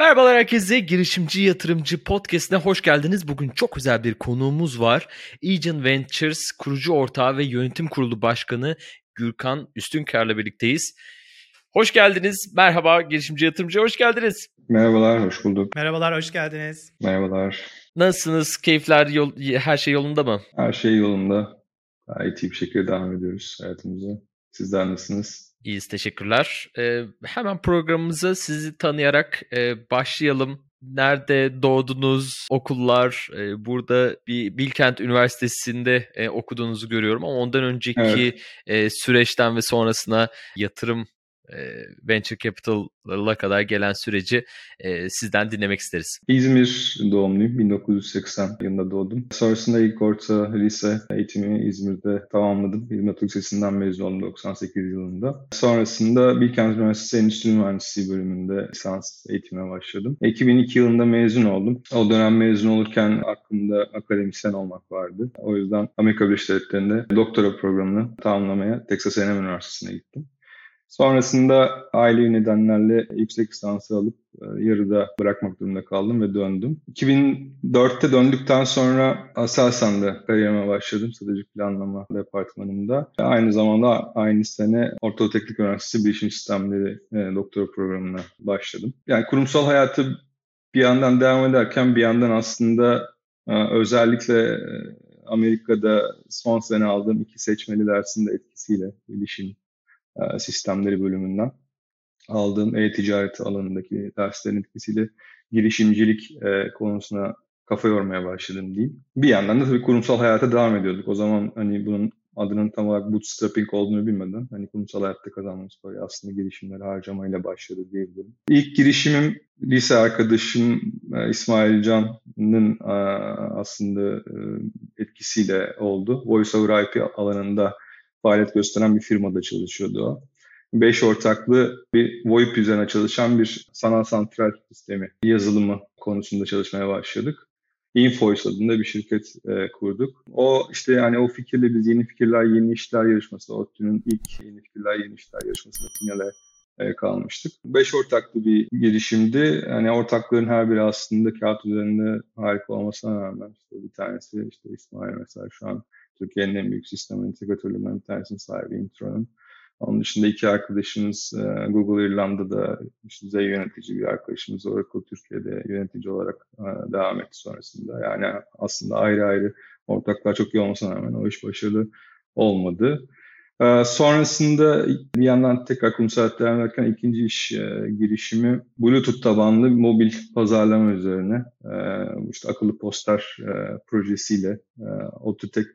Merhabalar herkese. Girişimci Yatırımcı Podcast'ine hoş geldiniz. Bugün çok özel bir konuğumuz var. Aegon Ventures kurucu ortağı ve yönetim kurulu başkanı Gürkan Üstünkar'la birlikteyiz. Hoş geldiniz. Merhaba girişimci yatırımcı hoş geldiniz. Merhabalar, hoş bulduk. Merhabalar, hoş geldiniz. Merhabalar. Nasılsınız? Keyifler, yol, her şey yolunda mı? Her şey yolunda. Gayet iyi bir şekilde devam ediyoruz hayatımıza. Sizler nasılsınız? İyiyiz, teşekkürler. Ee, hemen programımıza sizi tanıyarak e, başlayalım. Nerede doğdunuz, okullar, e, burada bir Bilkent Üniversitesi'nde e, okuduğunuzu görüyorum ama ondan önceki evet. e, süreçten ve sonrasına yatırım venture capital'a kadar gelen süreci sizden dinlemek isteriz. İzmir doğumluyum. 1980 yılında doğdum. Sonrasında ilk orta lise eğitimi İzmir'de tamamladım. İzmir Türk Lisesi'nden mezun oldum 98 yılında. Sonrasında Bilkent Üniversitesi Endüstri Mühendisliği bölümünde lisans eğitime başladım. 2002 yılında mezun oldum. O dönem mezun olurken aklımda akademisyen olmak vardı. O yüzden Amerika Birleşik Devletleri'nde doktora programını tamamlamaya Texas A&M Üniversitesi'ne gittim. Sonrasında aile nedenlerle yüksek lisansı alıp e, yarıda bırakmak durumunda kaldım ve döndüm. 2004'te döndükten sonra Aselsan'da kariyerime başladım stratejik planlama departmanında. Aynı zamanda aynı sene Orta Teknik Üniversitesi Bilişim Sistemleri e, doktora programına başladım. Yani kurumsal hayatı bir yandan devam ederken bir yandan aslında e, özellikle Amerika'da son sene aldığım iki seçmeli dersinde etkisiyle bilişim e, sistemleri bölümünden aldığım e-ticaret alanındaki derslerin etkisiyle girişimcilik e, konusuna kafa yormaya başladım diyeyim. Bir yandan da tabii kurumsal hayata devam ediyorduk. O zaman hani bunun adının tam olarak bootstrapping olduğunu bilmeden hani kurumsal hayatta kazanmamız parayı aslında girişimleri harcamayla başladı diyebilirim. İlk girişimim lise arkadaşım e, İsmail Can'ın e, aslında etkisiyle oldu. Voice over IP alanında faaliyet gösteren bir firmada çalışıyordu o. Beş ortaklı bir VoIP üzerine çalışan bir sanal santral sistemi yazılımı konusunda çalışmaya başladık. Infoice adında bir şirket e, kurduk. O işte yani o fikirle biz yeni fikirler, yeni işler yarışması, ODTÜ'nün ilk yeni fikirler, yeni işler yarışmasında finale e, kalmıştık. Beş ortaklı bir girişimdi. Yani ortakların her biri aslında kağıt üzerinde harika olmasına rağmen işte bir tanesi işte İsmail mesela şu an Türkiye'nin en büyük sistem integratörlerinden bir tanesinin sahibi Intro'nun. Onun dışında iki arkadaşımız e, Google İrlanda'da işte Z yönetici bir arkadaşımız Oracle Türkiye'de yönetici olarak e, devam etti sonrasında. Yani aslında ayrı ayrı ortaklar çok iyi olmasına rağmen o iş başarılı olmadı. E, sonrasında bir yandan tekrar kurumsal devam ederken ikinci iş girişimi Bluetooth tabanlı mobil pazarlama üzerine işte akıllı poster projesiyle Ototek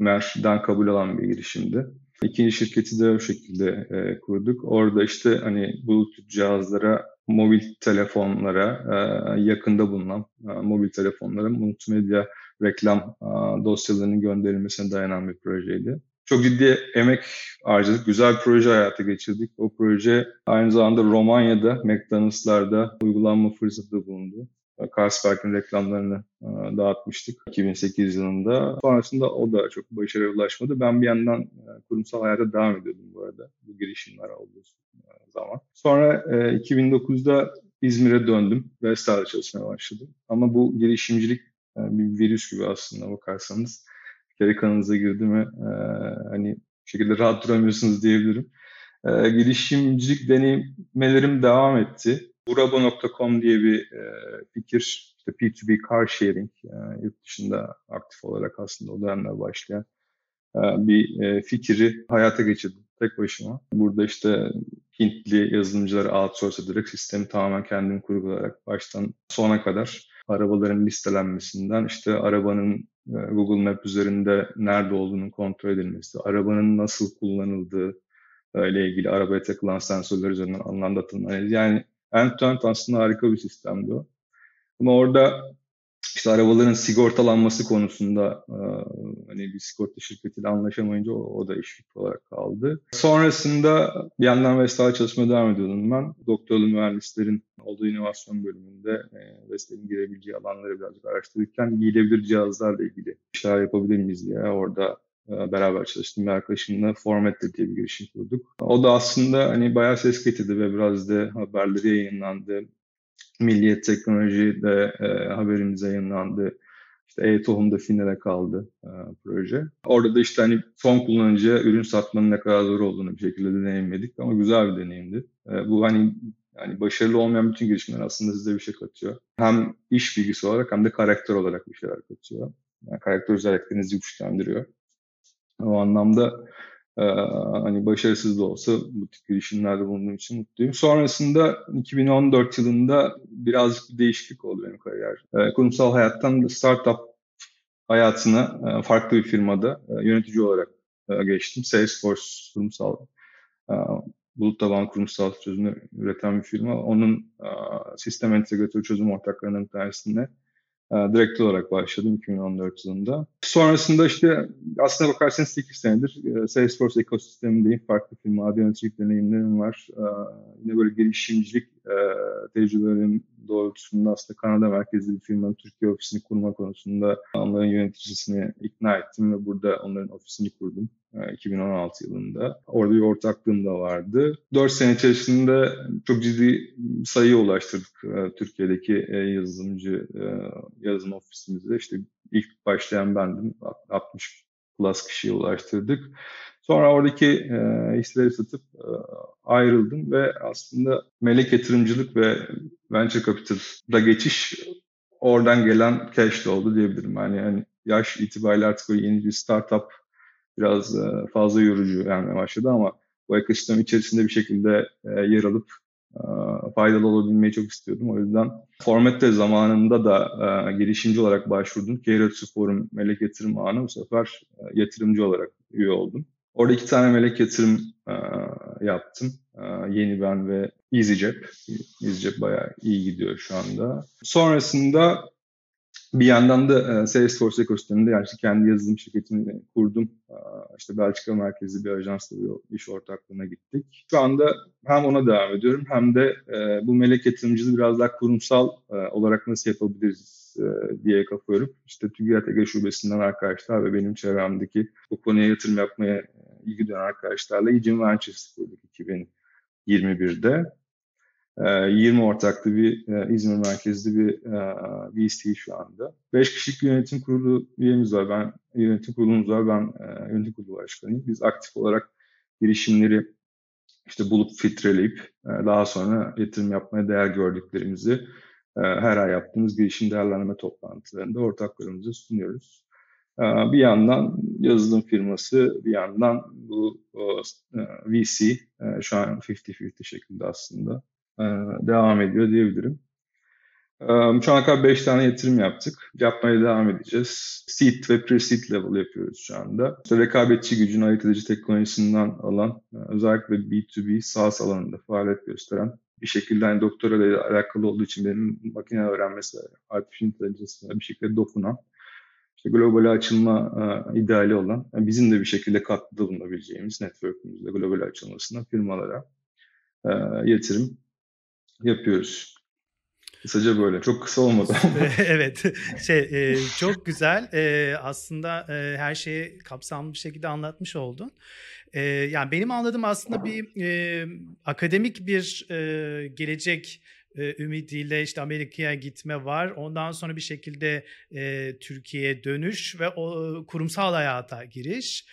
Mer'den kabul alan bir girişimdi. İkinci şirketi de o şekilde e, kurduk. Orada işte hani Bluetooth cihazlara, mobil telefonlara, e, yakında bulunan e, mobil telefonlara multimedya reklam e, dosyalarının gönderilmesine dayanan bir projeydi. Çok ciddi emek harcadık. Güzel bir proje hayata geçirdik. O proje aynı zamanda Romanya'da, McDonald's'larda uygulanma fırsatı bulundu. Carlsberg'in reklamlarını e, dağıtmıştık 2008 yılında. Sonrasında o da çok başarıya ulaşmadı. Ben bir yandan e, kurumsal hayata devam ediyordum bu arada bu girişimler olduğu e, zaman. Sonra 2009'da İzmir'e döndüm ve Vestel'de çalışmaya başladım. Ama bu girişimcilik bir virüs gibi aslında bakarsanız. Bir kere kanınıza girdi mi hani şekilde rahat duramıyorsunuz diyebilirim. Girişimcilik deneyimlerim devam etti. Buraba.com diye bir e, fikir, işte P2B car sharing, e, yurt dışında aktif olarak aslında o dönemler başlayan e, bir e, fikri hayata geçirdim tek başıma. Burada işte Hintli yazılımcıları outsource ederek sistemi tamamen kendim kurgulayarak baştan sona kadar arabaların listelenmesinden işte arabanın e, Google Map üzerinde nerede olduğunu kontrol edilmesi, arabanın nasıl kullanıldığı ile ilgili arabaya takılan sensörler üzerinden alınan datanın yani End-to-end aslında harika bir sistemdi o. Ama orada işte arabaların sigortalanması konusunda e, hani bir sigorta şirketiyle anlaşamayınca o, o da iş olarak kaldı. Sonrasında bir yandan Vestel'e çalışmaya devam ediyordum ben. Doktorlu mühendislerin olduğu inovasyon bölümünde e, Vestel'in girebileceği alanları birazcık araştırırken giyilebilir cihazlarla ilgili işler yapabilir miyiz diye orada beraber çalıştığım bir arkadaşımla Format'te diye bir girişim kurduk. O da aslında hani bayağı ses getirdi ve biraz da haberleri yayınlandı. Milliyet Teknoloji'de e, haberimiz yayınlandı. İşte e-tohumda finale kaldı e, proje. Orada da işte hani son kullanıcıya ürün satmanın ne kadar zor olduğunu bir şekilde deneyimledik ama güzel bir deneyimdi. E, bu hani yani başarılı olmayan bütün girişimler aslında size bir şey katıyor. Hem iş bilgisi olarak hem de karakter olarak bir şeyler katıyor. Yani karakter özelliklerinizi güçlendiriyor. O anlamda e, hani başarısız da olsa bu tip girişimlerde bulunduğum için mutluyum. Sonrasında 2014 yılında birazcık bir değişiklik oldu benim kariyer. E, kurumsal hayattan startup hayatına e, farklı bir firmada e, yönetici olarak e, geçtim. Salesforce kurumsal e, bulut tabanlı kurumsal çözümü üreten bir firma. Onun e, sistem entegratörü çözüm ortaklarından bir e, direktör olarak başladım 2014 yılında. Sonrasında işte aslında bakarsanız 8 senedir e, Salesforce ekosistemindeyim. Farklı firmalarda yöneticilik deneyimlerim var. E, yine böyle girişimcilik e, tecrübelerim doğrultusunda aslında Kanada merkezli bir firmanın Türkiye ofisini kurma konusunda onların yöneticisini ikna ettim ve burada onların ofisini kurdum. 2016 yılında. Orada bir ortaklığım da vardı. 4 sene içerisinde çok ciddi sayıya ulaştırdık Türkiye'deki yazılımcı yazılım ofisimizde. İşte ilk başlayan bendim. 60 plus kişiye ulaştırdık. Sonra oradaki e, hisseleri satıp e, ayrıldım ve aslında melek yatırımcılık ve venture capital'da geçiş oradan gelen cash oldu diyebilirim. Yani, yani yaş itibariyle artık yeni bir startup biraz e, fazla yorucu gelmeye başladı ama bu ekosistem içerisinde bir şekilde e, yer alıp e, faydalı olabilmeyi çok istiyordum. O yüzden Format'te zamanında da girişimci olarak başvurdum. Keyretsu Forum Melek Yatırım Ağı'na bu sefer yatırımcı olarak üye oldum. Orada iki tane melek yatırım yaptım. Yeni Ben ve EasyCep. EasyCep bayağı iyi gidiyor şu anda. Sonrasında bir yandan da e, Salesforce ekosisteminde yani kendi yazılım şirketini kurdum. E, işte Belçika merkezli bir ajansla bir iş ortaklığına gittik. Şu anda hem ona devam ediyorum hem de e, bu melek yatırımcılığı biraz daha kurumsal olarak nasıl yapabiliriz diye kafa yorup işte TÜGİAD Ege Şubesi'nden arkadaşlar ve benim çevremdeki bu konuya yatırım yapmaya ilgi duyan arkadaşlarla Ecin Ventures kurduk 2021'de. 20 ee, ortaklı bir e, İzmir merkezli bir e, VC şu anda. 5 kişilik bir yönetim kurulu üyemiz var. Ben yönetim kurulumuz var. Ben e, yönetim kurulu başkanıyım. Biz aktif olarak girişimleri işte bulup filtreleyip daha sonra yatırım yapmaya değer gördüklerimizi her ay yaptığımız girişim değerlendirme toplantılarında ortaklarımıza sunuyoruz. Bir yandan yazılım firması, bir yandan bu VC şu an 50-50 şeklinde aslında e, devam ediyor diyebilirim. E, şu ana kadar 5 tane yatırım yaptık. Yapmaya devam edeceğiz. Seed ve pre-seed level yapıyoruz şu anda. İşte rekabetçi gücün ayırt edici teknolojisinden alan, e, özellikle B2B SaaS alanında faaliyet gösteren bir şekilde hani doktora ile alakalı olduğu için benim makine öğrenmesi, artificial intelligence'ına bir şekilde dokunan, işte globale açılma e, ideali olan, yani bizim de bir şekilde katkıda bulunabileceğimiz network'ümüzde globale açılmasına firmalara e, yatırım yapıyoruz. Kısaca böyle. Çok kısa olmadı evet. Şey e, çok güzel. E, aslında e, her şeyi kapsamlı bir şekilde anlatmış oldun. E, yani benim anladığım aslında bir e, akademik bir e, gelecek e, ümidiyle işte Amerika'ya gitme var. Ondan sonra bir şekilde e, Türkiye'ye dönüş ve o kurumsal hayata giriş.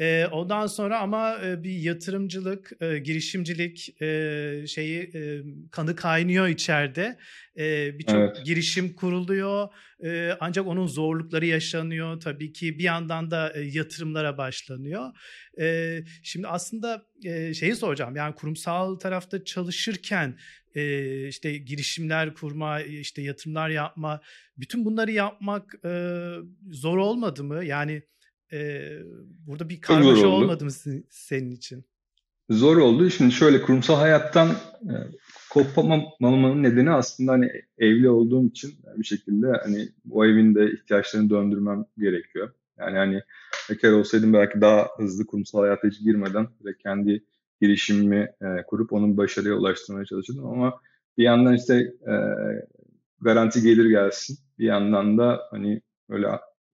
E, ondan sonra ama e, bir yatırımcılık, e, girişimcilik e, şeyi e, kanı kaynıyor içeride. E, Birçok evet. girişim kuruluyor. E, ancak onun zorlukları yaşanıyor. Tabii ki bir yandan da e, yatırımlara başlanıyor. E, şimdi aslında e, şeyi soracağım. Yani kurumsal tarafta çalışırken e, işte girişimler kurma, işte yatırımlar yapma, bütün bunları yapmak e, zor olmadı mı? Yani e, burada bir karmaşa olmadı mı senin için? Zor oldu. Şimdi şöyle kurumsal hayattan e, kopamamamın nedeni aslında hani evli olduğum için bir şekilde hani o evin de ihtiyaçlarını döndürmem gerekiyor. Yani hani bekar olsaydım belki daha hızlı kurumsal hayata hiç girmeden ve kendi girişimimi e, kurup onun başarıya ulaştırmaya çalışıyordum ama bir yandan işte e, garanti gelir gelsin. Bir yandan da hani öyle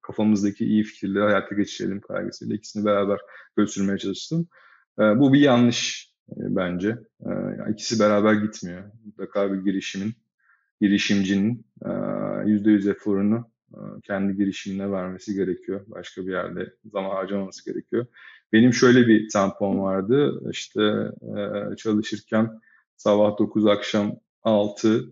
kafamızdaki iyi fikirleri hayata geçirelim kaygısıyla ikisini beraber götürmeye çalıştım. E, bu bir yanlış e, bence. E, ikisi beraber gitmiyor. Mutlaka bir girişimin girişimcinin %100 eforunu kendi girişimine vermesi gerekiyor. Başka bir yerde zaman harcamaması gerekiyor. Benim şöyle bir tempom vardı. İşte çalışırken sabah 9 akşam 6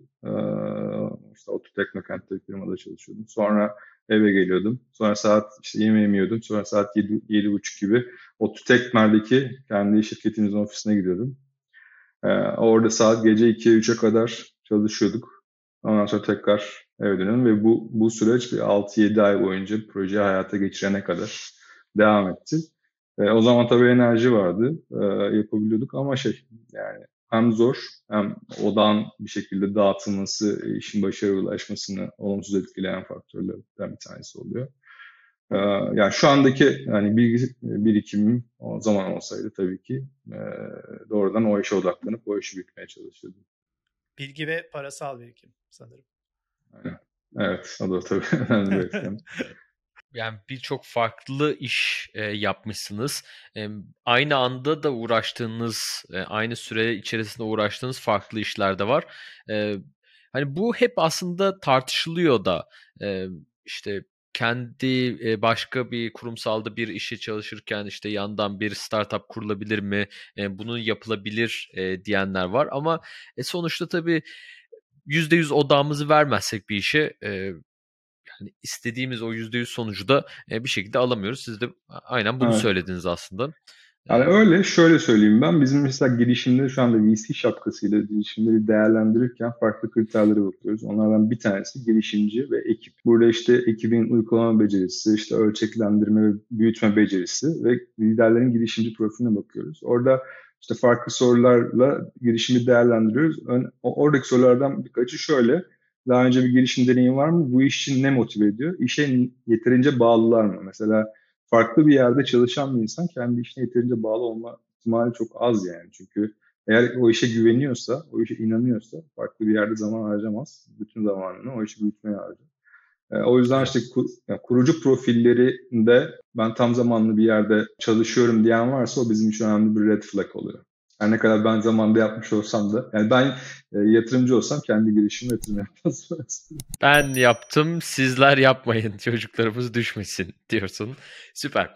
işte Otu Teknokent'te bir firmada çalışıyordum. Sonra eve geliyordum. Sonra saat işte yemeğimi yiyordum. Sonra saat 7, 7.30 gibi Otu Tekmer'deki kendi şirketimizin ofisine gidiyordum. orada saat gece 2'ye 3'e kadar çalışıyorduk. Ondan sonra tekrar eve dönüyorum ve bu, bu süreç bir 6-7 ay boyunca projeyi hayata geçirene kadar devam etti. E, o zaman tabii enerji vardı. E, yapabiliyorduk ama şey yani hem zor hem odağın bir şekilde dağıtılması işin başarıya ulaşmasını olumsuz etkileyen faktörlerden bir tanesi oluyor. Ee, yani şu andaki yani bilgi birikimim o zaman olsaydı tabii ki e, doğrudan o işe odaklanıp o işi büyütmeye çalışırdım. Bilgi ve parasal birikim sanırım. Aynen. Evet, o da tabii önemli bir etken. yani birçok farklı iş e, yapmışsınız. E, aynı anda da uğraştığınız, e, aynı süre içerisinde uğraştığınız farklı işler de var. E, hani bu hep aslında tartışılıyor da e, işte kendi e, başka bir kurumsalda bir işe çalışırken işte yandan bir startup kurulabilir mi? E, bunun yapılabilir e, diyenler var ama sonuçta tabii %100 odağımızı vermezsek bir işe yani istediğimiz o %100 sonucu da e, bir şekilde alamıyoruz. Siz de aynen bunu evet. söylediniz aslında. Yani öyle şöyle söyleyeyim ben bizim mesela girişimleri şu anda VC şapkasıyla girişimleri değerlendirirken farklı kriterlere bakıyoruz. Onlardan bir tanesi girişimci ve ekip. Burada işte ekibin uygulama becerisi, işte ölçeklendirme ve büyütme becerisi ve liderlerin girişimci profiline bakıyoruz. Orada işte farklı sorularla girişimi değerlendiriyoruz. Oradaki sorulardan birkaçı şöyle. Daha önce bir girişim deneyimi var mı? Bu iş için ne motive ediyor? İşe yeterince bağlılar mı? Mesela farklı bir yerde çalışan bir insan kendi işine yeterince bağlı olma ihtimali çok az yani. Çünkü eğer o işe güveniyorsa, o işe inanıyorsa farklı bir yerde zaman harcamaz. Bütün zamanını o işi büyütmeye harcar. E, o yüzden işte kur, yani kurucu profillerinde ben tam zamanlı bir yerde çalışıyorum diyen varsa o bizim için önemli bir red flag oluyor. Her ne kadar ben zamanda yapmış olsam da. Yani ben yatırımcı olsam kendi girişim yatırım yapmaz. ben yaptım sizler yapmayın çocuklarımız düşmesin diyorsun. Süper.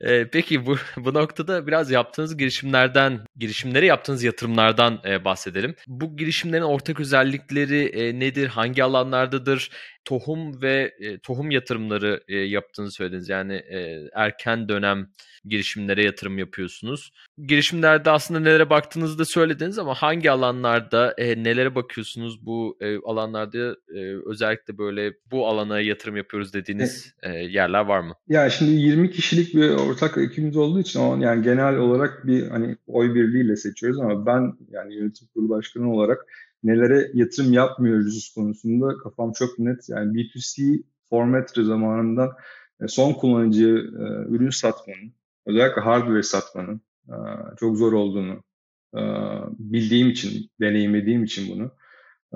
Ee, peki bu, bu noktada biraz yaptığınız girişimlerden, girişimlere yaptığınız yatırımlardan e, bahsedelim. Bu girişimlerin ortak özellikleri e, nedir? Hangi alanlardadır? Tohum ve e, tohum yatırımları e, yaptığını söylediniz. Yani e, erken dönem girişimlere yatırım yapıyorsunuz. Girişimlerde aslında nelere baktığınızı da söylediniz ama hangi alanlarda e, nelere bakıyorsunuz? Bu e, alanlarda e, özellikle böyle bu alana yatırım yapıyoruz dediğiniz e, yerler var mı? Ya şimdi 20 kişilik bir ortak ekibimiz olduğu için o yani genel olarak bir hani oy birliğiyle seçiyoruz ama ben yani yönetim kurulu başkanı olarak nelere yatırım yapmıyoruz konusunda kafam çok net. Yani B2C Formetre zamanından e, son kullanıcı e, ürün satmanın özellikle hardware satmanın e, çok zor olduğunu e, bildiğim için, deneyimlediğim için bunu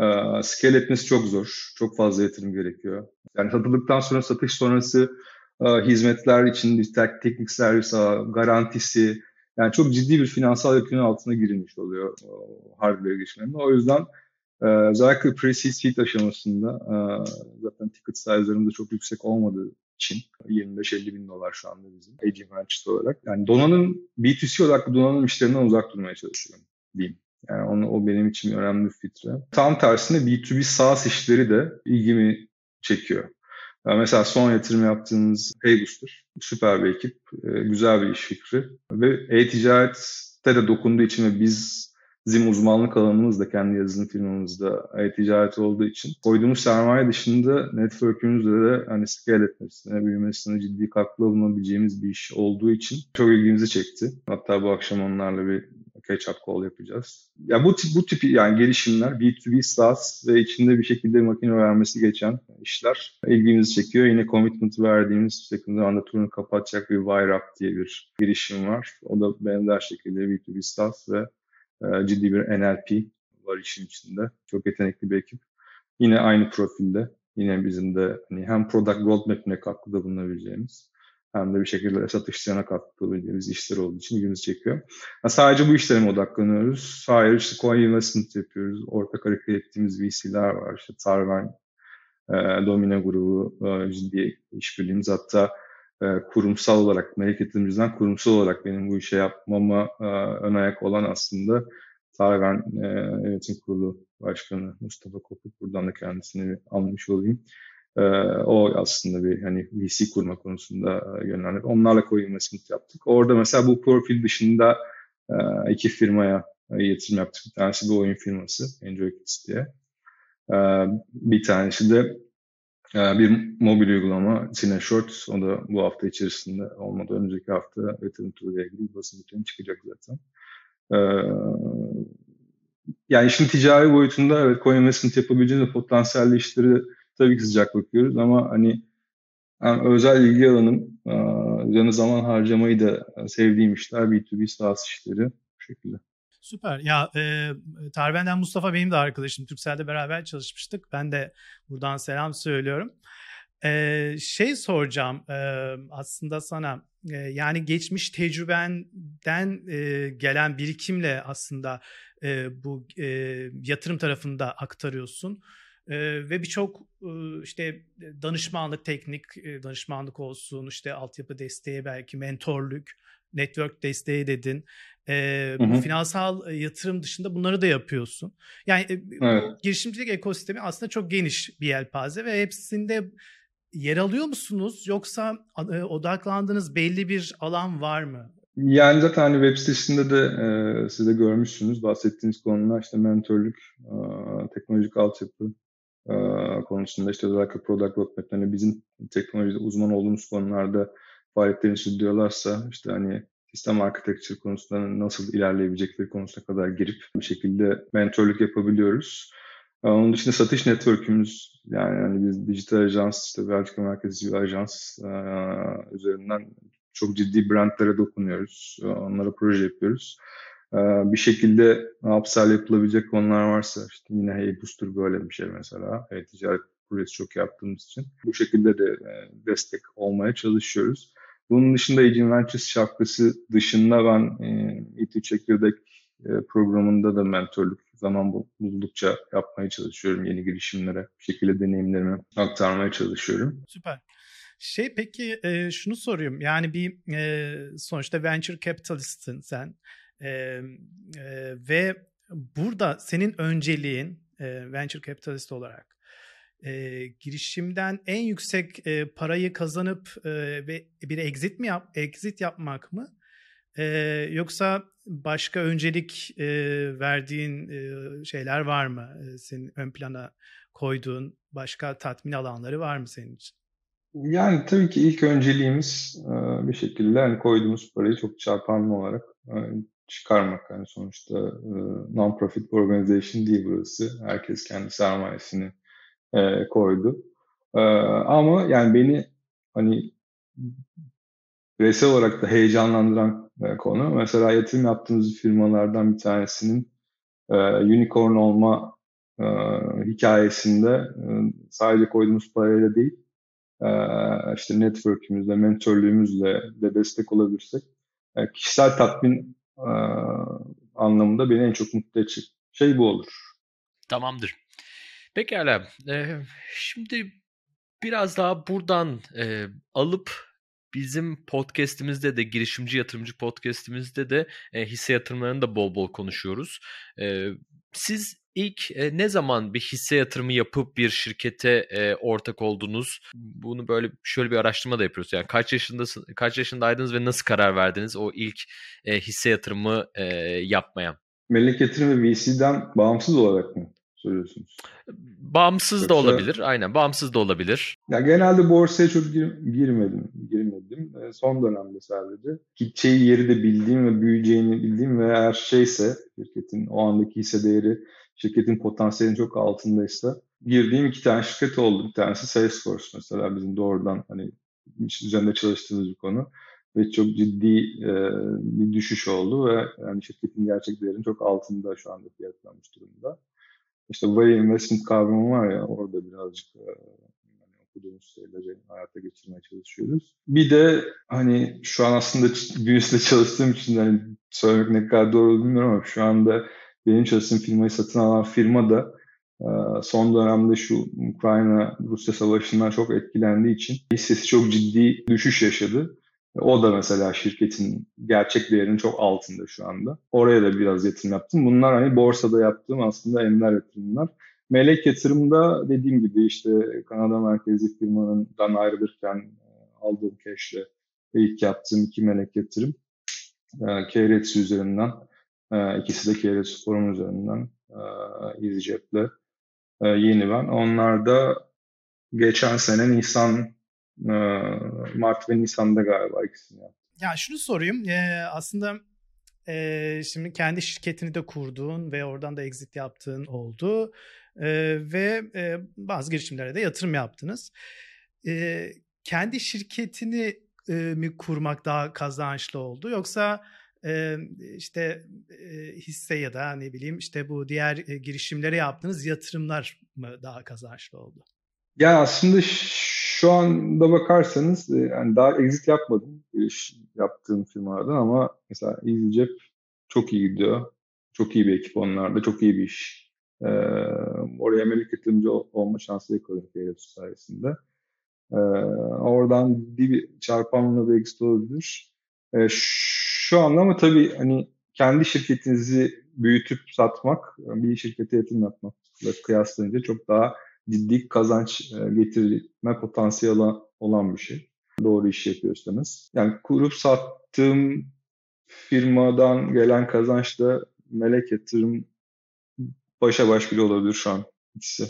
e, scale etmesi çok zor. Çok fazla yatırım gerekiyor. Yani satıldıktan sonra satış sonrası hizmetler için teknik servis garantisi yani çok ciddi bir finansal yükünün altına girilmiş oluyor hardware girişimlerinde. O yüzden özellikle pre-seed seed aşamasında zaten ticket size'larımız da çok yüksek olmadığı için 25-50 bin dolar şu anda bizim aging branches olarak. Yani donanım B2C olarak donanım işlerinden uzak durmaya çalışıyorum diyeyim. Yani onu, o benim için önemli bir filtre. Tam tersine B2B SaaS işleri de ilgimi çekiyor. Mesela son yatırım yaptığımız Paybooster. Süper bir ekip, e, güzel bir iş fikri. Ve e-ticarette de dokunduğu için ve biz Bizim uzmanlık alanımız da kendi yazılım firmamızda e-ticaret olduğu için koyduğumuz sermaye dışında network'ümüzde de hani scale etmesine, büyümesine ciddi katkıda bulunabileceğimiz bir iş olduğu için çok ilgimizi çekti. Hatta bu akşam onlarla bir catch-up call yapacağız. Ya bu tip bu tip yani gelişimler B2B SaaS ve içinde bir şekilde makine öğrenmesi geçen işler ilgimizi çekiyor. Yine commitment verdiğimiz yakın zamanda turunu kapatacak bir WireUp diye bir girişim var. O da benzer şekilde B2B SaaS ve ee, ciddi bir NLP var işin içinde. Çok yetenekli bir ekip. Yine aynı profilde. Yine bizim de hani hem product roadmap'ine katkıda bulunabileceğimiz hem de bir şekilde satışlarına katkılabildiğimiz işler olduğu için ilgimizi çekiyor. Yani sadece bu işlere mi odaklanıyoruz? Hayır işte coin investment yapıyoruz. Ortak hareket ettiğimiz VC'ler var. İşte Tarven, e, Domino grubu e, ciddi işbirliğimiz. Hatta e, kurumsal olarak, yatırımcıdan kurumsal olarak benim bu işe yapmama e, ön ayak olan aslında Tarven e, Yönetim Kurulu Başkanı Mustafa Kopuk. Buradan da kendisini almış olayım. E, o aslında bir hani VC kurma konusunda e, yönlendirdi. Onlarla coin investment yaptık. Orada mesela bu profil dışında e, iki firmaya e, yatırım yaptık. Bir tanesi bir oyun firması, Enjoy Kids diye. E, bir tanesi de bir mobil uygulama Cine Short. O da bu hafta içerisinde olmadı. Önümüzdeki hafta yatırım turuyla ilgili basın bülteni çıkacak zaten. E, yani işin ticari boyutunda evet coin investment yapabileceğiniz potansiyelli işleri tabii ki sıcak bakıyoruz ama hani yani özel ilgi alanım, üzerine zaman harcamayı da sevdiğim işler B2B SaaS işleri bu şekilde. Süper. Ya e, Tarben'den Mustafa benim de arkadaşım. Türksel'de beraber çalışmıştık. Ben de buradan selam söylüyorum. E, şey soracağım e, aslında sana. E, yani geçmiş tecrübenden e, gelen birikimle aslında e, bu e, yatırım tarafında aktarıyorsun. E, ve birçok e, işte danışmanlık, teknik e, danışmanlık olsun, işte altyapı desteği belki mentorluk, network desteği dedin. E, hı hı. Finansal yatırım dışında bunları da yapıyorsun. Yani evet. girişimcilik ekosistemi aslında çok geniş bir yelpaze ve hepsinde yer alıyor musunuz yoksa odaklandığınız belli bir alan var mı? Yani zaten hani web sitesinde de e, siz de görmüşsünüz bahsettiğiniz konular işte mentorluk, e, teknolojik altyapı e, konusunda işte özellikle product roadmap'lerinde bizim teknolojide uzman olduğumuz konularda faaliyetlerini sürdürüyorlarsa işte hani sistem architecture konusunda nasıl ilerleyebilecekleri konusuna kadar girip bir şekilde mentorluk yapabiliyoruz. Onun dışında satış network'ümüz yani, yani biz dijital ajans, işte Belçika merkezli bir ajans e, üzerinden çok ciddi brandlere dokunuyoruz. Onlara proje yapıyoruz. Bir şekilde upsell yapılabilecek konular varsa işte yine Hey Booster böyle bir şey mesela. Hey ticaret projesi çok yaptığımız için. Bu şekilde de destek olmaya çalışıyoruz. Bunun dışında Agent Ventures şapkası dışında ben İTÜ Çekirdek programında da mentorluk zaman buldukça yapmaya çalışıyorum yeni girişimlere. Bir şekilde deneyimlerimi aktarmaya çalışıyorum. Süper. Şey peki e, şunu soruyorum yani bir e, sonuçta venture capitalist'sin sen e, e, ve burada senin önceliğin e, venture capitalist olarak e, girişimden en yüksek e, parayı kazanıp ve bir exit mi yap exit yapmak mı e, yoksa başka öncelik e, verdiğin e, şeyler var mı e, senin ön plana koyduğun başka tatmin alanları var mı senin için? Yani tabii ki ilk önceliğimiz bir şekilde hani koyduğumuz parayı çok çarpanlı olarak çıkarmak. Yani sonuçta non-profit organization değil burası. Herkes kendi sermayesini koydu. Ama yani beni hani bireysel olarak da heyecanlandıran konu. Mesela yatırım yaptığımız firmalardan bir tanesinin unicorn olma hikayesinde sadece koyduğumuz parayla değil, işte network'ümüzle, mentorluğumuzla de destek olabilirsek kişisel tatmin anlamında beni en çok mutlu edecek şey bu olur. Tamamdır. Pekala. Ee, şimdi biraz daha buradan e, alıp bizim podcast'imizde de girişimci yatırımcı podcast'imizde de e, hisse yatırımlarını da bol bol konuşuyoruz. E, siz ilk e, ne zaman bir hisse yatırımı yapıp bir şirkete e, ortak oldunuz? Bunu böyle şöyle bir araştırma da yapıyoruz. Yani kaç yaşındasın, kaç yaşındaydınız ve nasıl karar verdiniz o ilk e, hisse yatırımı e, yapmaya? Melek yatırımı VC'den bağımsız olarak mı soruyorsunuz? Bağımsız Yoksa, da olabilir. Aynen bağımsız da olabilir. Ya genelde borsaya çok gir, girmedim. girmedim. E, son dönemde sadece. Gideceği yeri de bildiğim ve büyüyeceğini bildiğim ve eğer şeyse şirketin o andaki hisse değeri şirketin potansiyelinin çok altındaysa girdiğim iki tane şirket oldu. Bir tanesi Salesforce mesela bizim doğrudan hani üzerinde çalıştığımız bir konu ve çok ciddi e, bir düşüş oldu ve yani şirketin gerçek değerinin çok altında şu anda fiyatlanmış durumda. İşte value investment kavramı var ya orada birazcık e, yani okuduğumuz şeyleri hayata geçirmeye çalışıyoruz. Bir de hani şu an aslında Büyüs'le çalıştığım için hani söylemek ne kadar doğru bilmiyorum ama şu anda benim çalıştığım firmayı satın alan firma da e, son dönemde şu Ukrayna-Rusya savaşından çok etkilendiği için hissesi çok ciddi düşüş yaşadı. O da mesela şirketin gerçek değerinin çok altında şu anda. Oraya da biraz yatırım yaptım. Bunlar hani borsada yaptığım aslında ender yatırımlar. Melek yatırımda dediğim gibi işte Kanada merkezli firmanından ayrılırken e, aldığım cash'le ilk yaptığım iki melek yatırım. E, KRX üzerinden, e, ikisi de KRX forum üzerinden EasyJet'le yeni ben. Onlar da geçen sene Nisan Mart ve Nisan'da galiba ikisini yaptım. Ya şunu sorayım. Ee, aslında e, şimdi kendi şirketini de kurduğun ve oradan da exit yaptığın oldu. E, ve e, bazı girişimlere de yatırım yaptınız. E, kendi şirketini e, mi kurmak daha kazançlı oldu yoksa e, işte e, hisse ya da ne bileyim işte bu diğer e, girişimlere yaptığınız yatırımlar mı daha kazançlı oldu? Ya aslında şu anda bakarsanız yani daha exit yapmadım giriş yaptığım firmalardan ama mesela EasyJet çok iyi gidiyor. Çok iyi bir ekip onlarda. Çok iyi bir iş. Ee, oraya melek yatırımcı olma şansı yakaladım Keyresu sayesinde. Ee, oradan bir çarpanla bir exit olabilir. Ee, şu anda ama tabii hani kendi şirketinizi büyütüp satmak, bir şirkete yatırım yapmakla kıyaslayınca çok daha ciddi kazanç e, getirme potansiyeli olan bir şey. Doğru iş yapıyorsanız. Yani kurup sattığım firmadan gelen kazanç da melek yatırım başa baş bile olabilir şu an ikisi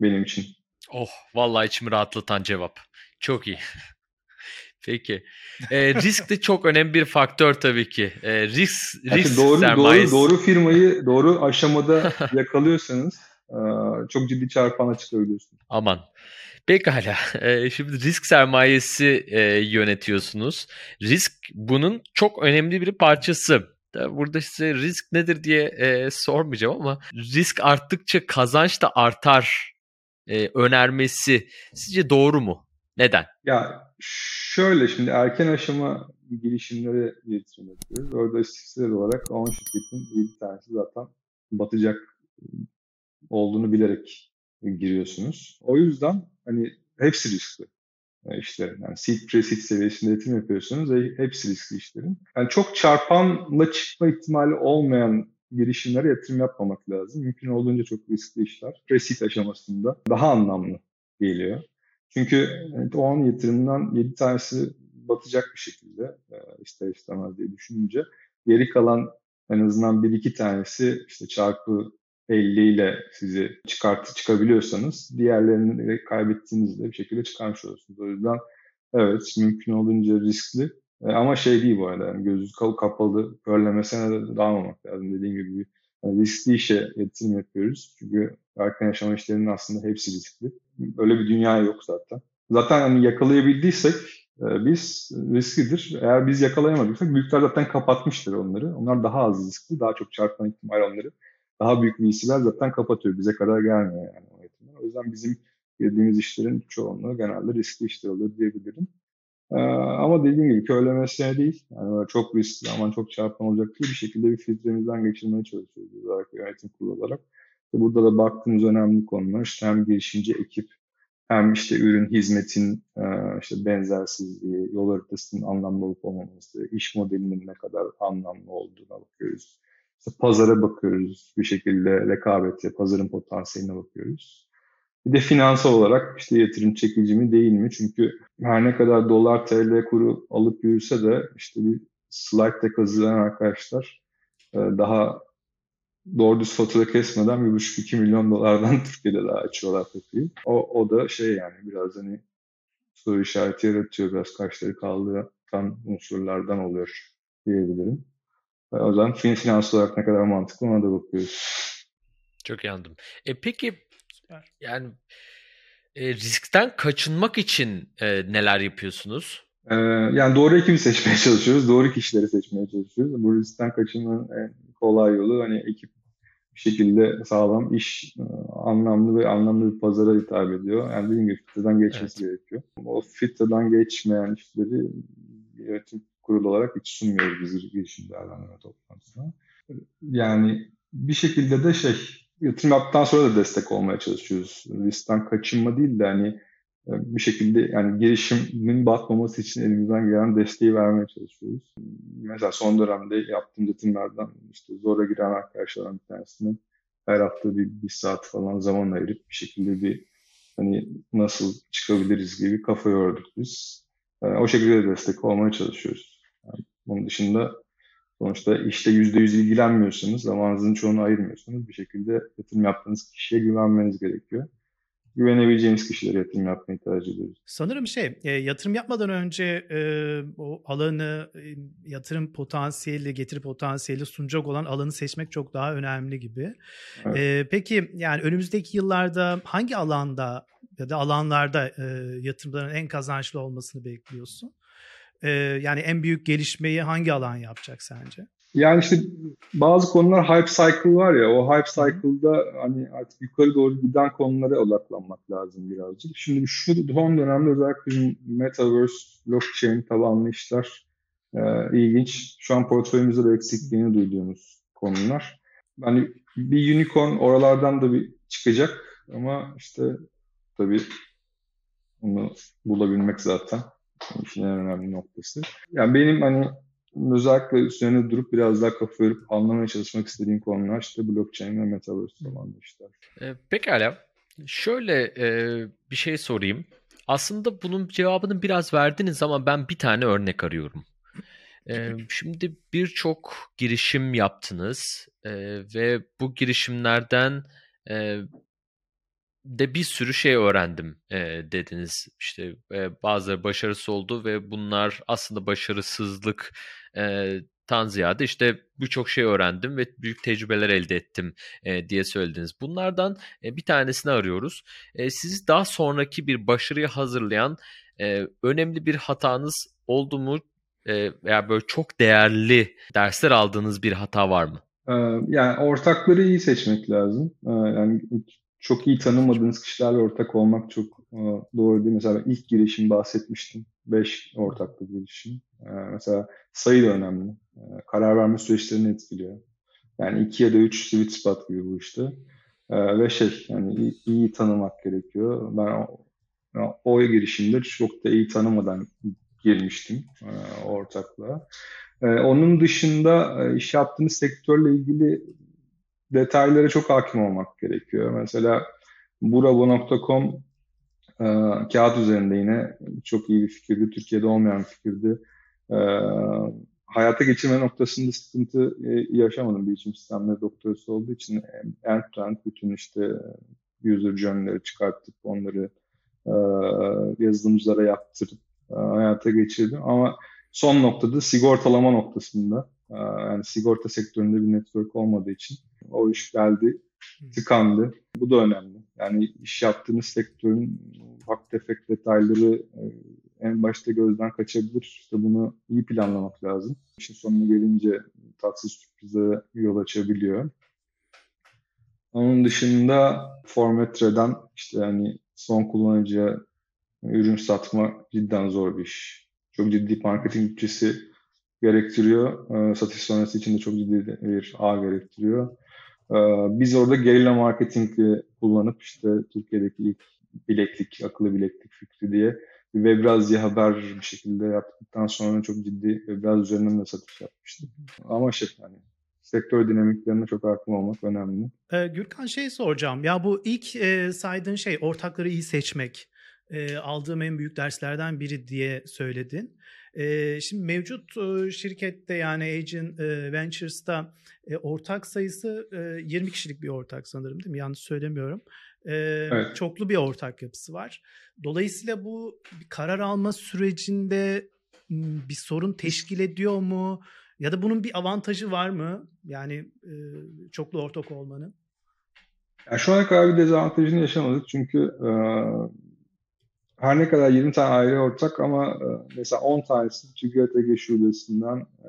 benim için. Oh vallahi içimi rahatlatan cevap. Çok iyi. Peki. E, risk de çok önemli bir faktör tabii ki. E, risk, risk doğru, sermayesi. Doğru, doğru firmayı doğru aşamada yakalıyorsanız çok ciddi çarpana çıkabiliyorsun. Aman. Pekala. E, şimdi risk sermayesi e, yönetiyorsunuz. Risk bunun çok önemli bir parçası. Burada size risk nedir diye e, sormayacağım ama risk arttıkça kazanç da artar e, önermesi sizce doğru mu? Neden? Ya şöyle şimdi erken aşama girişimlere yatırım yapıyoruz. Orada istatistik olarak 10 şirketin 7 tanesi zaten batacak olduğunu bilerek giriyorsunuz. O yüzden hani hepsi riskli e, işlerin. Yani seed pre-seed seviyesinde yatırım yapıyorsunuz hepsi riskli işlerin. Yani çok çarpanla çıkma ihtimali olmayan girişimlere yatırım yapmamak lazım. Mümkün olduğunca çok riskli işler pre-seed aşamasında daha anlamlı geliyor. Çünkü o an yatırımdan 7 tanesi batacak bir şekilde e, ister istemez diye düşününce geri kalan en azından bir iki tanesi işte çarpı 50 ile sizi çıkartı çıkabiliyorsanız diğerlerini kaybettiğinizde bir şekilde çıkarmış olursunuz. O yüzden evet mümkün olduğunca riskli e, ama şey değil bu arada yani gözü kapalı körlemesine de dalmamak lazım. Dediğim gibi yani riskli işe yatırım yapıyoruz. Çünkü erken yaşama işlerinin aslında hepsi riskli. Öyle bir dünya yok zaten. Zaten hani yakalayabildiysek e, biz risklidir. Eğer biz yakalayamadıysak büyükler zaten kapatmıştır onları. Onlar daha az riskli, daha çok çarpma ihtimal onları daha büyük VC'ler zaten kapatıyor. Bize kadar gelmiyor yani o yatırımlar. O yüzden bizim girdiğimiz işlerin çoğunluğu genelde riskli işler olur diyebilirim. Ee, ama dediğim gibi körlemesine değil. Yani çok riskli aman çok çarpan olacak diye bir şekilde bir filtremizden geçirmeye çalışıyoruz olarak yönetim kurulu olarak. Burada da baktığımız önemli konular işte hem girişimci ekip hem işte ürün, hizmetin e, işte benzersizliği, yol haritasının anlamlı olup olmaması, iş modelinin ne kadar anlamlı olduğuna bakıyoruz işte pazara bakıyoruz bir şekilde rekabete, pazarın potansiyeline bakıyoruz. Bir de finansal olarak işte yatırım çekici mi değil mi? Çünkü her ne kadar dolar TL kuru alıp yürüse de işte bir slide deck hazırlayan arkadaşlar e, daha doğru düz fatura kesmeden 1,5-2 milyon dolardan Türkiye'de daha açıyorlar kapıyı. O, o da şey yani biraz hani soru işareti yaratıyor. Biraz kaşları kaldıran unsurlardan oluyor diyebilirim. O zaman finans olarak ne kadar mantıklı ona da bakıyoruz. Çok iyi anladım. E peki yani e, riskten kaçınmak için e, neler yapıyorsunuz? Ee, yani doğru ekibi seçmeye çalışıyoruz. Doğru kişileri seçmeye çalışıyoruz. Bu riskten kaçınmanın en kolay yolu hani ekip bir şekilde sağlam iş e, anlamlı ve anlamlı bir pazara hitap ediyor. Yani dediğim gibi filtreden geçmesi evet. gerekiyor. O filtreden geçmeyen işleri yönetim kurulu olarak hiç sunmuyoruz biz girişim değerlendirme toplantısına. Yani bir şekilde de şey yatırım yaptıktan sonra da destek olmaya çalışıyoruz. Riskten kaçınma değil de hani e, bir şekilde yani girişimin batmaması için elimizden gelen desteği vermeye çalışıyoruz. Mesela son dönemde yaptığım yatırımlardan işte zora giren arkadaşlardan bir tanesinin her hafta bir, bir saat falan zaman ayırıp bir şekilde bir hani nasıl çıkabiliriz gibi kafa yorduk biz. Yani e, o şekilde de destek olmaya çalışıyoruz. Yani bunun dışında sonuçta işte yüzde yüz ilgilenmiyorsanız, zamanınızın çoğunu ayırmıyorsanız bir şekilde yatırım yaptığınız kişiye güvenmeniz gerekiyor güvenebileceğimiz kişilere yatırım yapmayı tercih ediyoruz. Sanırım şey e, yatırım yapmadan önce e, o alanı e, yatırım potansiyeli getiri potansiyeli sunacak olan alanı seçmek çok daha önemli gibi. Evet. E, peki yani önümüzdeki yıllarda hangi alanda ya da alanlarda e, yatırımların en kazançlı olmasını bekliyorsun? E, yani en büyük gelişmeyi hangi alan yapacak sence? Yani işte bazı konular hype cycle var ya o hype cycle'da hani artık yukarı doğru giden konulara odaklanmak lazım birazcık. Şimdi şu son dönemde özellikle bizim Metaverse, blockchain tabanlı işler e, ilginç. Şu an portföyümüzde de eksikliğini duyduğumuz konular. Hani bir unicorn oralardan da bir çıkacak ama işte tabii onu bulabilmek zaten işin en önemli noktası. Yani benim hani özellikle üzerine durup biraz daha kafa yorup anlamaya çalışmak istediğim konular işte blockchain ve metaverse olan işler. E, pekala. Şöyle e, bir şey sorayım. Aslında bunun cevabını biraz verdiniz ama ben bir tane örnek arıyorum. E, şimdi birçok girişim yaptınız e, ve bu girişimlerden e, de bir sürü şey öğrendim e, dediniz. İşte e, bazıları başarısız oldu ve bunlar aslında başarısızlık e, tan ziyade işte birçok şey öğrendim ve büyük tecrübeler elde ettim e, diye söylediniz. Bunlardan e, bir tanesini arıyoruz. E, sizi daha sonraki bir başarıya hazırlayan e, önemli bir hatanız oldu mu e, veya böyle çok değerli dersler aldığınız bir hata var mı? Yani ortakları iyi seçmek lazım. Yani çok iyi tanımadığınız kişilerle ortak olmak çok e, doğru değil. Mesela ilk girişim bahsetmiştim. 5 ortaklı girişim. E, mesela sayı da önemli. E, karar verme süreçlerini etkiliyor. Yani 2 ya da 3 sweet spot gibi bu işte. Ve şey yani iyi, tanımak gerekiyor. Ben o, o girişimde çok da iyi tanımadan girmiştim ortaklığa. Onun dışında iş yaptığınız sektörle ilgili detaylara çok hakim olmak gerekiyor. Mesela burabo.com e, kağıt üzerinde yine çok iyi bir fikirdi. Türkiye'de olmayan bir fikirdi. E, hayata geçirme noktasında sıkıntı e, yaşamadım bilişim sistemleri doktorası olduğu için end to end bütün işte user journey'leri çıkartıp onları e, yazılımcılara yaptırıp e, hayata geçirdim. Ama son noktada sigortalama noktasında e, yani sigorta sektöründe bir network olmadığı için o iş geldi, tıkandı. Bu da önemli. Yani iş yaptığınız sektörün ufak tefek detayları e, en başta gözden kaçabilir. İşte bunu iyi planlamak lazım. İşin sonuna gelince tatsız sürprize yol açabiliyor. Onun dışında Formetreden işte yani son kullanıcıya ürün satma cidden zor bir iş. Çok ciddi marketing bütçesi gerektiriyor. E, satış sonrası için de çok ciddi bir ağ gerektiriyor. Ee, biz orada gerilla marketingi kullanıp işte Türkiye'deki ilk bileklik, akıllı bileklik fikri diye bir Webrazya haber bir şekilde yaptıktan sonra çok ciddi Webraz üzerinden de satış yapmıştık. Ama şey yani sektör dinamiklerine çok hakim olmak önemli. Ee, Gürkan şey soracağım. Ya bu ilk e, saydığın şey ortakları iyi seçmek. E, aldığım en büyük derslerden biri diye söyledin. E, şimdi mevcut e, şirkette yani Agent e, Ventures'ta e, ortak sayısı e, 20 kişilik bir ortak sanırım değil mi? Yanlış söylemiyorum. E, evet. Çoklu bir ortak yapısı var. Dolayısıyla bu karar alma sürecinde bir sorun teşkil ediyor mu? Ya da bunun bir avantajı var mı? Yani e, çoklu ortak olmanın. Yani şu ana kadar bir dezavantajını yaşamadık çünkü e, her ne kadar 20 tane aile ortak ama e, mesela 10 tanesi Türkiye TG şubesinden e,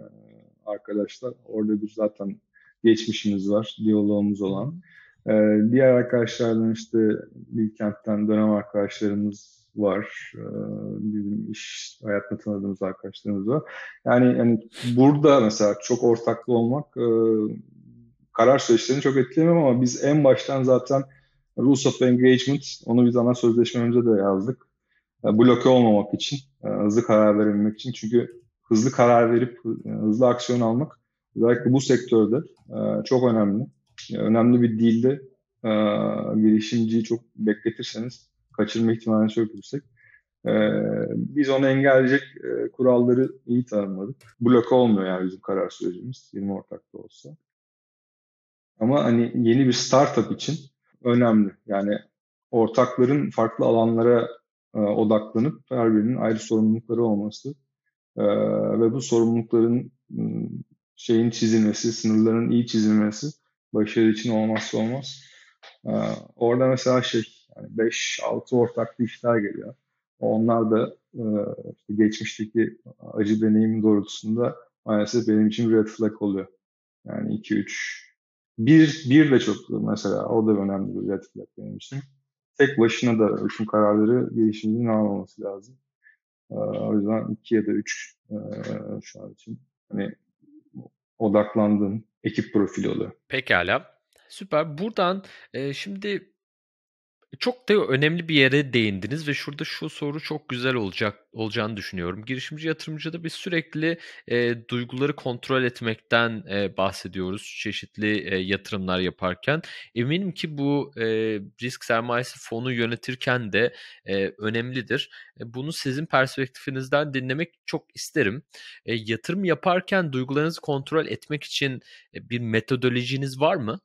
arkadaşlar. Orada bir zaten geçmişimiz var, diyalogumuz olan. E, diğer arkadaşlardan işte Bilkent'ten dönem arkadaşlarımız var. Bizim iş hayatında tanıdığımız arkadaşlarımız var. Yani, yani burada mesela çok ortaklı olmak karar süreçlerini çok etkilemiyor ama biz en baştan zaten Rules of Engagement, onu biz ana sözleşmemize de yazdık. E, bloke olmamak için, e, hızlı karar verebilmek için. Çünkü hızlı karar verip e, hızlı aksiyon almak özellikle bu sektörde çok önemli. Önemli bir dilde girişimciyi çok bekletirseniz kaçırma ihtimali çok yüksek. Biz onu engelleyecek kuralları iyi tanımladık. Bloke olmuyor yani bizim karar sürecimiz 20 ortakta olsa. Ama hani yeni bir startup için önemli. Yani ortakların farklı alanlara odaklanıp her birinin ayrı sorumlulukları olması ee, ve bu sorumlulukların ıı, şeyin çizilmesi, sınırların iyi çizilmesi başarı için olmazsa olmaz. Ee, orada mesela şey yani 5-6 ortaklı işler geliyor. Onlar da ıı, işte geçmişteki acı deneyim doğrultusunda maalesef benim için red flag oluyor. Yani 2-3 bir, bir de çok mesela o da önemli bir red flag benim için. Tek başına da bütün kararları girişimcinin almaması lazım. Ee, o yüzden 2 ya da 3 e, şu an için hani odaklandığım ekip profili oluyor. Pekala. Süper. Buradan e, şimdi çok da önemli bir yere değindiniz ve şurada şu soru çok güzel olacak olacağını düşünüyorum. Girişimci yatırımcıda biz sürekli e, duyguları kontrol etmekten e, bahsediyoruz çeşitli e, yatırımlar yaparken. Eminim ki bu e, risk sermayesi fonu yönetirken de e, önemlidir. E, bunu sizin perspektifinizden dinlemek çok isterim. E, yatırım yaparken duygularınızı kontrol etmek için e, bir metodolojiniz var mı?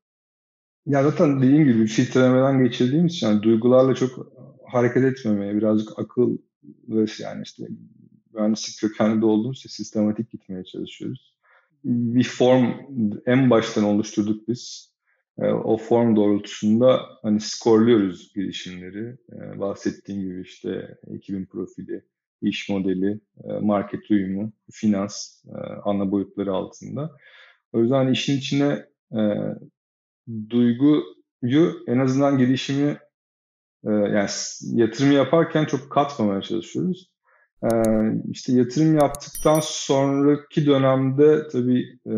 Ya zaten dediğim gibi filtrelemeden geçirdiğimiz için yani duygularla çok hareket etmemeye, birazcık akıl ve yani işte mühendislik kökenli de olduğumuz için sistematik gitmeye çalışıyoruz. Bir form en baştan oluşturduk biz. E, o form doğrultusunda hani skorluyoruz girişimleri. E, bahsettiğim gibi işte ekibin profili, iş modeli, e, market uyumu, finans ana boyutları altında. O yüzden işin içine duyguyu en azından gelişimi e, yani yatırım yaparken çok katmamaya çalışıyoruz. E, işte yatırım yaptıktan sonraki dönemde tabii e,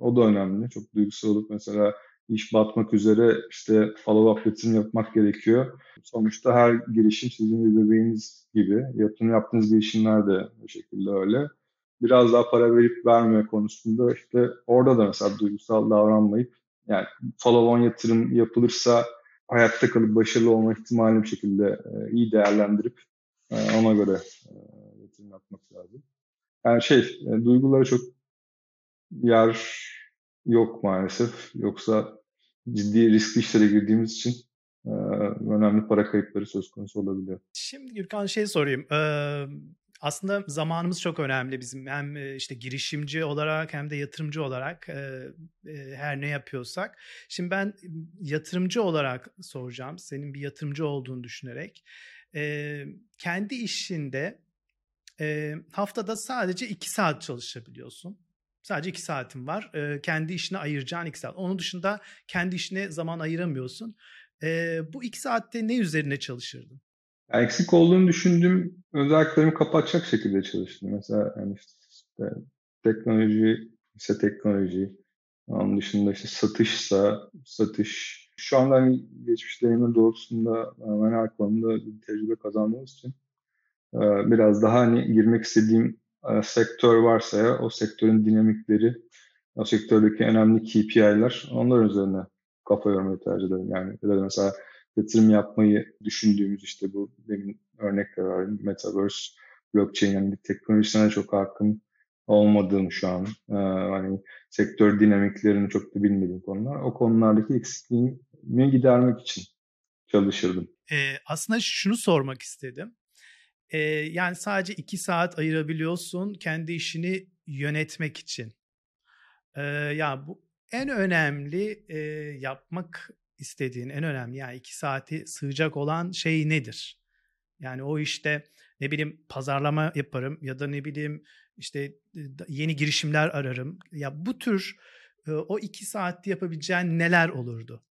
o da önemli. Çok duygusal olup mesela iş batmak üzere işte follow-up yatırım yapmak gerekiyor. Sonuçta her girişim sizin bir bebeğiniz gibi. Yatırım yaptığınız girişimler de bu şekilde öyle. Biraz daha para verip vermeme konusunda işte orada da mesela duygusal davranmayıp yani follow-on yatırım yapılırsa hayatta kalıp başarılı olma ihtimalini bir şekilde e, iyi değerlendirip e, ona göre e, yatırım yapmak lazım. Yani şey, e, duygulara çok yer yok maalesef. Yoksa ciddi riskli işlere girdiğimiz için e, önemli para kayıpları söz konusu olabiliyor. Şimdi Gürkan şey sorayım. Ee, aslında zamanımız çok önemli bizim hem işte girişimci olarak hem de yatırımcı olarak her ne yapıyorsak. Şimdi ben yatırımcı olarak soracağım senin bir yatırımcı olduğunu düşünerek. Kendi işinde haftada sadece iki saat çalışabiliyorsun. Sadece iki saatin var. Kendi işine ayıracağın iki saat. Onun dışında kendi işine zaman ayıramıyorsun. Bu iki saatte ne üzerine çalışırdın? Eksik olduğunu düşündüğüm özelliklerimi kapatacak şekilde çalıştım. Mesela yani işte teknoloji ise teknoloji, onun dışında işte satışsa satış. Şu anda hani geçmiş deneyimin doğrultusunda ben her konuda bir tecrübe kazandığımız için e, biraz daha hani girmek istediğim e, sektör varsa ya o sektörün dinamikleri, o sektördeki önemli KPI'ler onlar üzerine kafa yormayı tercih ederim. Yani ya mesela yatırım yapmayı düşündüğümüz işte bu demin örnekler var. Metaverse, blockchain yani teknolojisine çok hakkın olmadığım şu an. Ee, hani sektör dinamiklerini çok da bilmediğim konular. O konulardaki eksikliğimi gidermek için çalışırdım. Ee, aslında şunu sormak istedim. Ee, yani sadece iki saat ayırabiliyorsun kendi işini yönetmek için. Ee, ya bu en önemli e, yapmak istediğin en önemli yani iki saati sığacak olan şey nedir? Yani o işte ne bileyim pazarlama yaparım ya da ne bileyim işte yeni girişimler ararım. Ya bu tür o iki saatte yapabileceğin neler olurdu?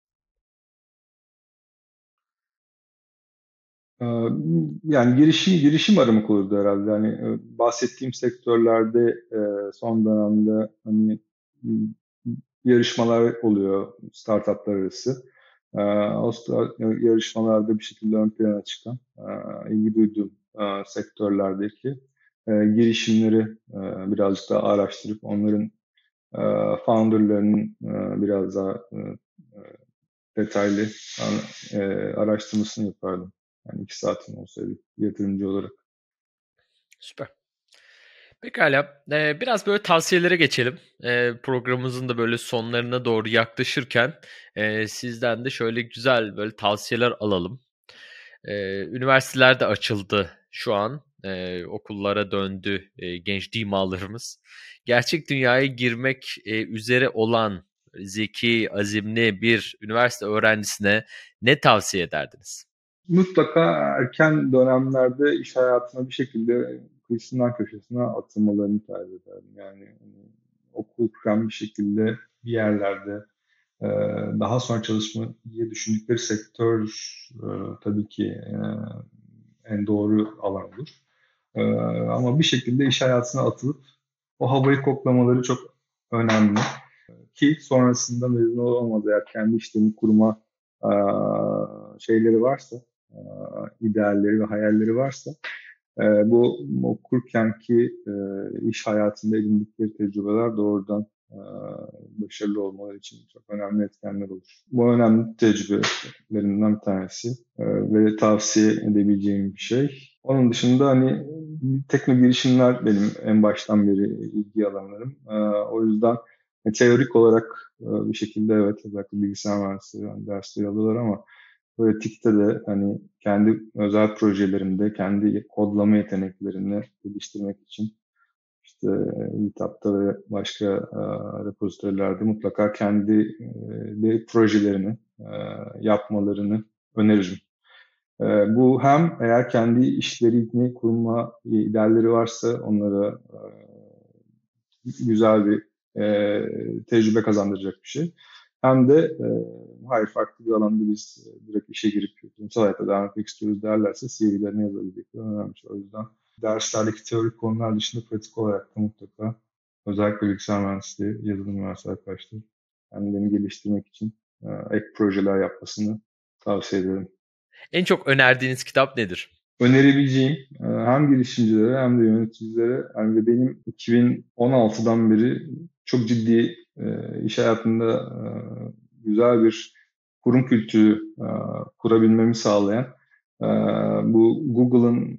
Yani girişim girişim aramak olurdu herhalde. Yani bahsettiğim sektörlerde son dönemde hani yarışmalar oluyor startuplar arası. O yarışmalarda bir şekilde ön plana çıkan ilgi duyduğum sektörlerdeki girişimleri birazcık daha araştırıp onların founderlarının biraz daha detaylı araştırmasını yapardım. Yani iki saatim olsaydı yatırımcı olarak. Süper. Pekala. Ee, biraz böyle tavsiyelere geçelim. Ee, programımızın da böyle sonlarına doğru yaklaşırken e, sizden de şöyle güzel böyle tavsiyeler alalım. Ee, üniversiteler de açıldı şu an. Ee, okullara döndü e, genç dimalarımız. Gerçek dünyaya girmek e, üzere olan zeki, azimli bir üniversite öğrencisine ne tavsiye ederdiniz? mutlaka erken dönemlerde iş hayatına bir şekilde kıyısından köşesine atılmalarını tercih ederdim. Yani hani, okul kuran bir şekilde bir yerlerde e, daha sonra çalışmayı düşündükleri sektör e, tabii ki e, en doğru alan olur. Ama bir şekilde iş hayatına atılıp o havayı koklamaları çok önemli. Ki sonrasında mezun olamaz eğer kendi işlerini kurma şeyleri varsa, idealleri ve hayalleri varsa e, bu okurken ki e, iş hayatında edindikleri tecrübeler doğrudan başarılı olmaları için çok önemli etkenler olur. Bu önemli tecrübelerinden bir tanesi ve tavsiye edebileceğim bir şey. Onun dışında hani teknik girişimler benim en baştan beri ilgi alanlarım. O yüzden teorik olarak bir şekilde evet özellikle bilgisayar mühendisliği dersleri alıyorlar ama pratikte de hani kendi özel projelerimde kendi kodlama yeteneklerini geliştirmek için işte GitHub'da ve başka e, repozitorilerde mutlaka kendi e, projelerini e, yapmalarını öneririm. E, bu hem eğer kendi işlerini kurma idealleri varsa onlara e, güzel bir e, tecrübe kazandıracak bir şey. Hem de e, hayır farklı bir alanda biz e, direkt işe girip kurumsal hayata devam etmek istiyoruz derlerse CV'lerine yazabilecekleri önemli. O yüzden derslerdeki teorik konular dışında pratik olarak da mutlaka özellikle bilgisayar mühendisliği, yazılım mühendisliği arkadaşlar kendilerini geliştirmek için e, ek projeler yapmasını tavsiye ederim. En çok önerdiğiniz kitap nedir? Önerebileceğim e, hem girişimcilere hem de yöneticilere yani benim 2016'dan beri çok ciddi e, iş hayatında e, güzel bir kurum kültürü e, kurabilmemi sağlayan e, bu Google'ın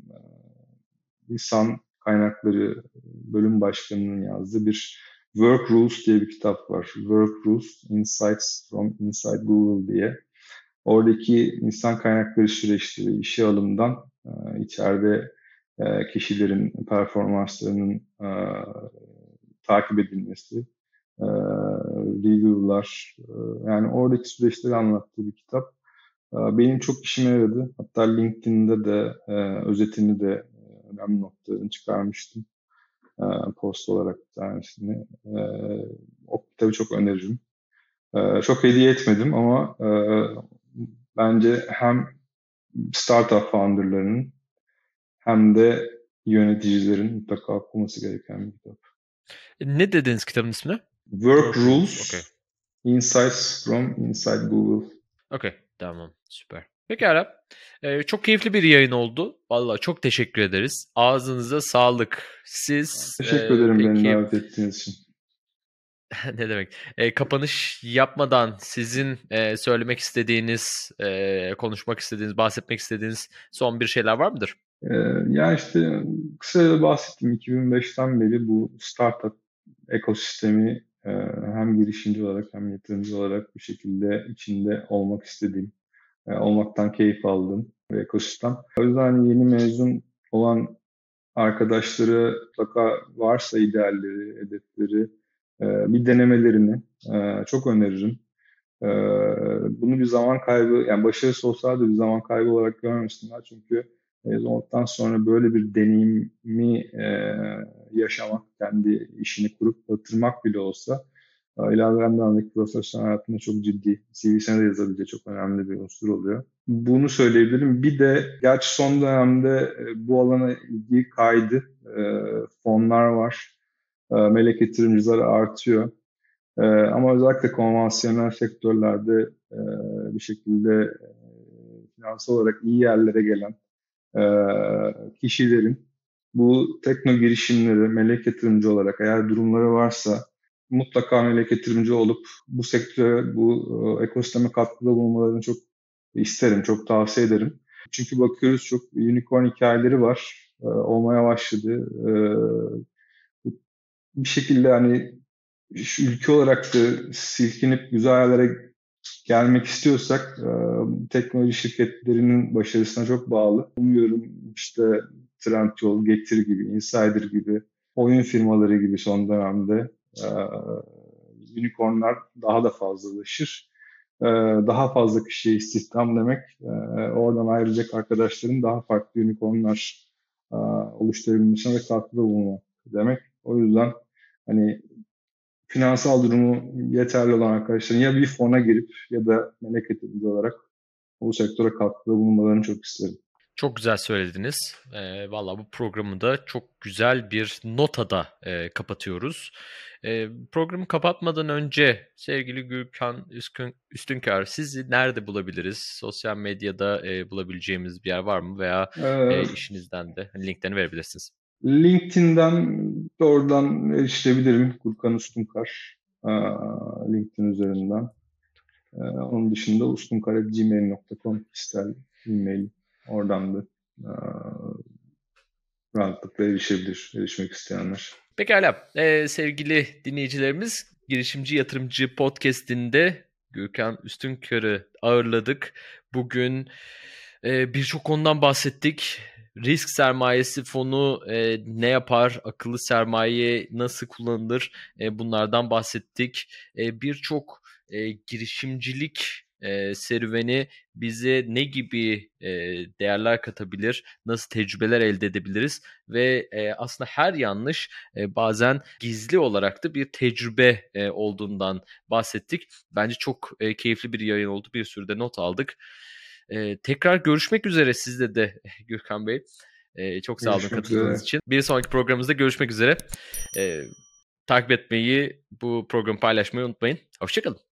insan kaynakları bölüm başkanının yazdığı bir Work Rules diye bir kitap var. Work Rules Insights from Inside Google diye. Oradaki insan kaynakları süreçleri, işe alımdan içeride kişilerin performanslarının takip edilmesi, e, review'lar, e, yani oradaki süreçleri anlattığı bir kitap. E, benim çok işime yaradı. Hatta LinkedIn'de de e, özetini de e, önemli noktalarını çıkarmıştım. E, post olarak bir tanesini. E, o kitabı çok öneririm. E, çok hediye etmedim ama e, bence hem startup founderlarının hem de yöneticilerin mutlaka okuması gereken bir kitap. Ne dediniz kitabın ismine? Work Rules okay. Insights from Inside Google. Okey tamam süper. Pekala. Ee, çok keyifli bir yayın oldu. Valla çok teşekkür ederiz. Ağzınıza sağlık. Siz... Teşekkür e, ederim peki... beni davet ettiğiniz için. ne demek? E, kapanış yapmadan sizin e, söylemek istediğiniz, e, konuşmak istediğiniz, bahsetmek istediğiniz son bir şeyler var mıdır? E, ya işte kısaca bahsettim. 2005'ten beri bu startup ekosistemi hem girişimci olarak hem yatırımcı olarak bir şekilde içinde olmak istediğim, e, olmaktan keyif aldığım bir ekosistem. O yüzden yeni mezun olan arkadaşları mutlaka varsa idealleri, hedefleri e, bir denemelerini çok öneririm. Bunu bir zaman kaybı, yani başarısı olsa da bir zaman kaybı olarak görmesinler. Çünkü mezun sonra böyle bir deneyimi e, yaşamak, kendi işini kurup batırmak bile olsa ilerleyen dönemdeki profesyonel hayatında çok ciddi, CV'sine de yazabileceği çok önemli bir unsur oluyor. Bunu söyleyebilirim. Bir de gerçi son dönemde bu alana ilgi kaydı. Fonlar var. Melek yatırımcıları artıyor. Ama özellikle konvansiyonel sektörlerde bir şekilde finansal olarak iyi yerlere gelen kişilerin bu tekno girişimleri melek yatırımcı olarak eğer durumları varsa mutlaka melek yatırımcı olup bu sektöre, bu ekosisteme katkıda bulunmalarını çok isterim, çok tavsiye ederim. Çünkü bakıyoruz çok unicorn hikayeleri var, olmaya başladı. Bir şekilde hani ülke olarak da silkinip güzel yerlere gelmek istiyorsak teknoloji şirketlerinin başarısına çok bağlı. Umuyorum işte Trendyol, Getir gibi, Insider gibi, oyun firmaları gibi son dönemde unicornlar daha da fazlalaşır. Daha fazla kişiye istihdam demek, oradan ayrılacak arkadaşların daha farklı unicornlar oluşturabilmesine ve katkıda bulunmak demek. O yüzden hani finansal durumu yeterli olan arkadaşların ya bir fona girip ya da melek yatırımcı olarak bu sektöre katkıda bulunmalarını çok isterim. Çok güzel söylediniz. E, Valla bu programı da çok güzel bir notada e, kapatıyoruz. E, programı kapatmadan önce sevgili Gülkan Üstün, Üstünkar sizi nerede bulabiliriz? Sosyal medyada e, bulabileceğimiz bir yer var mı? Veya e, işinizden de hani linklerini verebilirsiniz. LinkedIn'den doğrudan erişebilirim. Gürkan Ustunkar LinkedIn üzerinden. Onun dışında ustunkar.gmail.com ister e-mail oradan da rahatlıkla erişebilir, erişmek isteyenler. Pekala ee, sevgili dinleyicilerimiz Girişimci Yatırımcı Podcast'inde Gürkan Üstünkör'ü ağırladık. Bugün e, birçok konudan bahsettik risk sermayesi fonu e, ne yapar, akıllı sermaye nasıl kullanılır e, bunlardan bahsettik. E, Birçok e, girişimcilik e, serüveni bize ne gibi e, değerler katabilir, nasıl tecrübeler elde edebiliriz ve e, aslında her yanlış e, bazen gizli olarak da bir tecrübe e, olduğundan bahsettik. Bence çok e, keyifli bir yayın oldu. Bir sürü de not aldık. Ee, tekrar görüşmek üzere sizde de Gürkan Bey. Ee, çok sağ olun katıldığınız için. Bir sonraki programımızda görüşmek üzere. Ee, takip etmeyi, bu programı paylaşmayı unutmayın. Hoşçakalın.